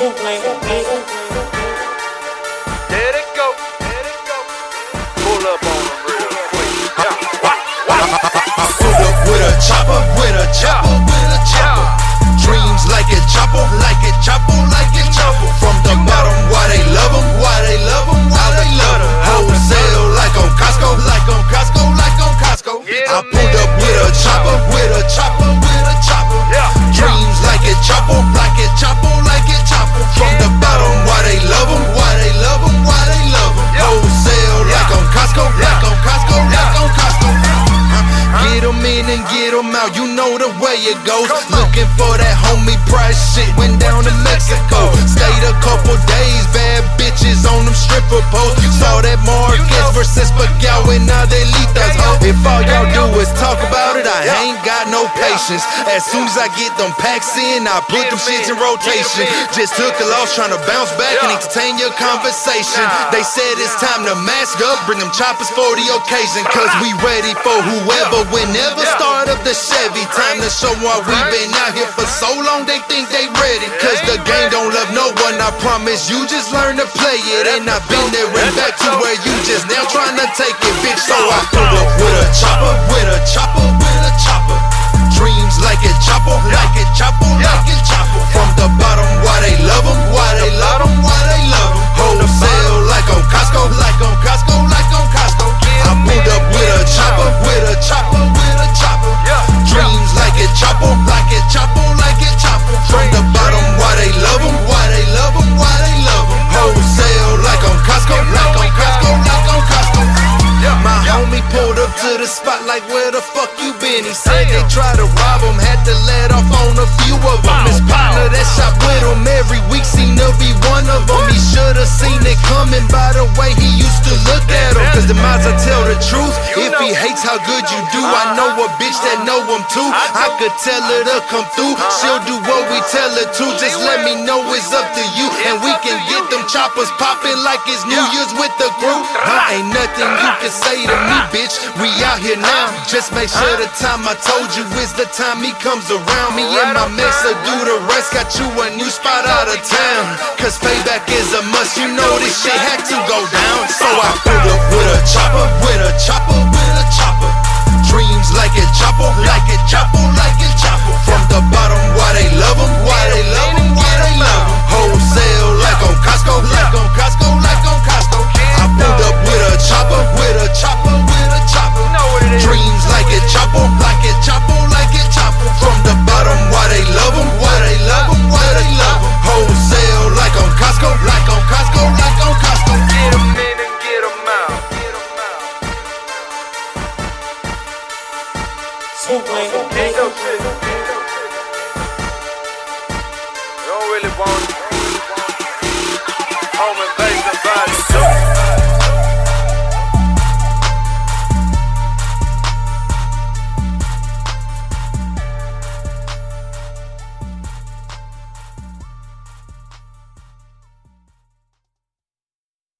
A it go. There it go. Pull up on them real quick. Yeah. Wah, wah. Pulled up with a chopper, with a chopper, with a chopper. Dreams like it chopper, like it chopper, it goes. Looking for that homie price shit, went down to Mexico. Stayed a couple days, bad bitches on them stripper poles. Saw that know. versus Pacquiao and now they Litas ho. If all y'all do is talk about it, I ain't got no patience. As soon as I get them packs in, I put them them 'em shits in, rotation. get 'em in. Just took a loss trying to bounce back and entertain your conversation. They said it's time to mask up, bring them choppers for the occasion. Cause we ready for whoever, whenever. Start up the Chevy. Time to show why we been out here for so long. They think they ready. Cause the game don't love no one. I promise you just learn to play it. And I've been there and back to where you just now trying to take it, bitch. So I pulled up with a chopper, with a chopper, to the spot like, where the fuck you been? He said Damn. they tried to rob him, had to let off on a few of them. His partner that shot with him every week seemed to be one of them. He should've seen it coming by the way he Cause the miles I tell the truth. If he hates how good you do, I know a bitch that know him too. I could tell her to come through. She'll do what we tell her to. Just let me know it's up to you. And we can get them choppers popping like it's New. Year's with the crew. Huh, ain't nothing you can say to me, bitch. We out here now. Just make sure the time I told you is the time he comes around. Me and my mix will do the rest. Got you a new spot out of town. Cause payback is a must. You know this shit had to go down. So I pulled up with a chopper, with a chopper, with a chopper. Dreams like a chopper, like it chopper. You don't really want. Home invasion.